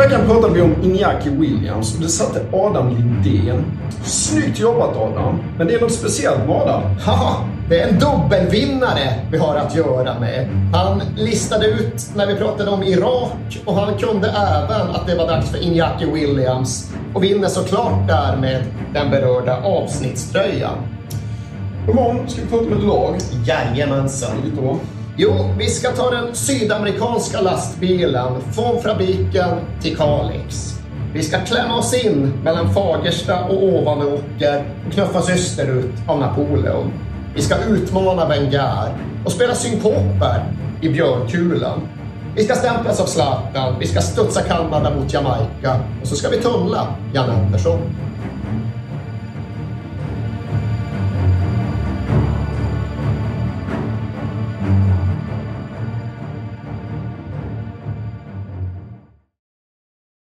veckan pratade vi om Iñaki Williams och det satte Adam Lindén. Snyggt jobbat Adam, men det är något speciellt med Adam. Haha, det är en dubbelvinnare vi har att göra med. Han listade ut när vi pratade om Irak och han kunde även att det var dags för Iñaki Williams och vinner såklart därmed den berörda avsnittströjan. Imorgon ska vi prata om ett lag. Jajamensan. Lite. Jo, vi ska ta den sydamerikanska lastbilen från fabriken till Kalix. Vi ska klämma oss in mellan Fagersta och Ovanåker och knuffas österut av Napoleon. Vi ska utmana Wenger och spela synkoper i Björnkulan. Vi ska stämplas av Zlatan, vi ska studsa Kanada mot Jamaica och så ska vi tunnla Jan Andersson.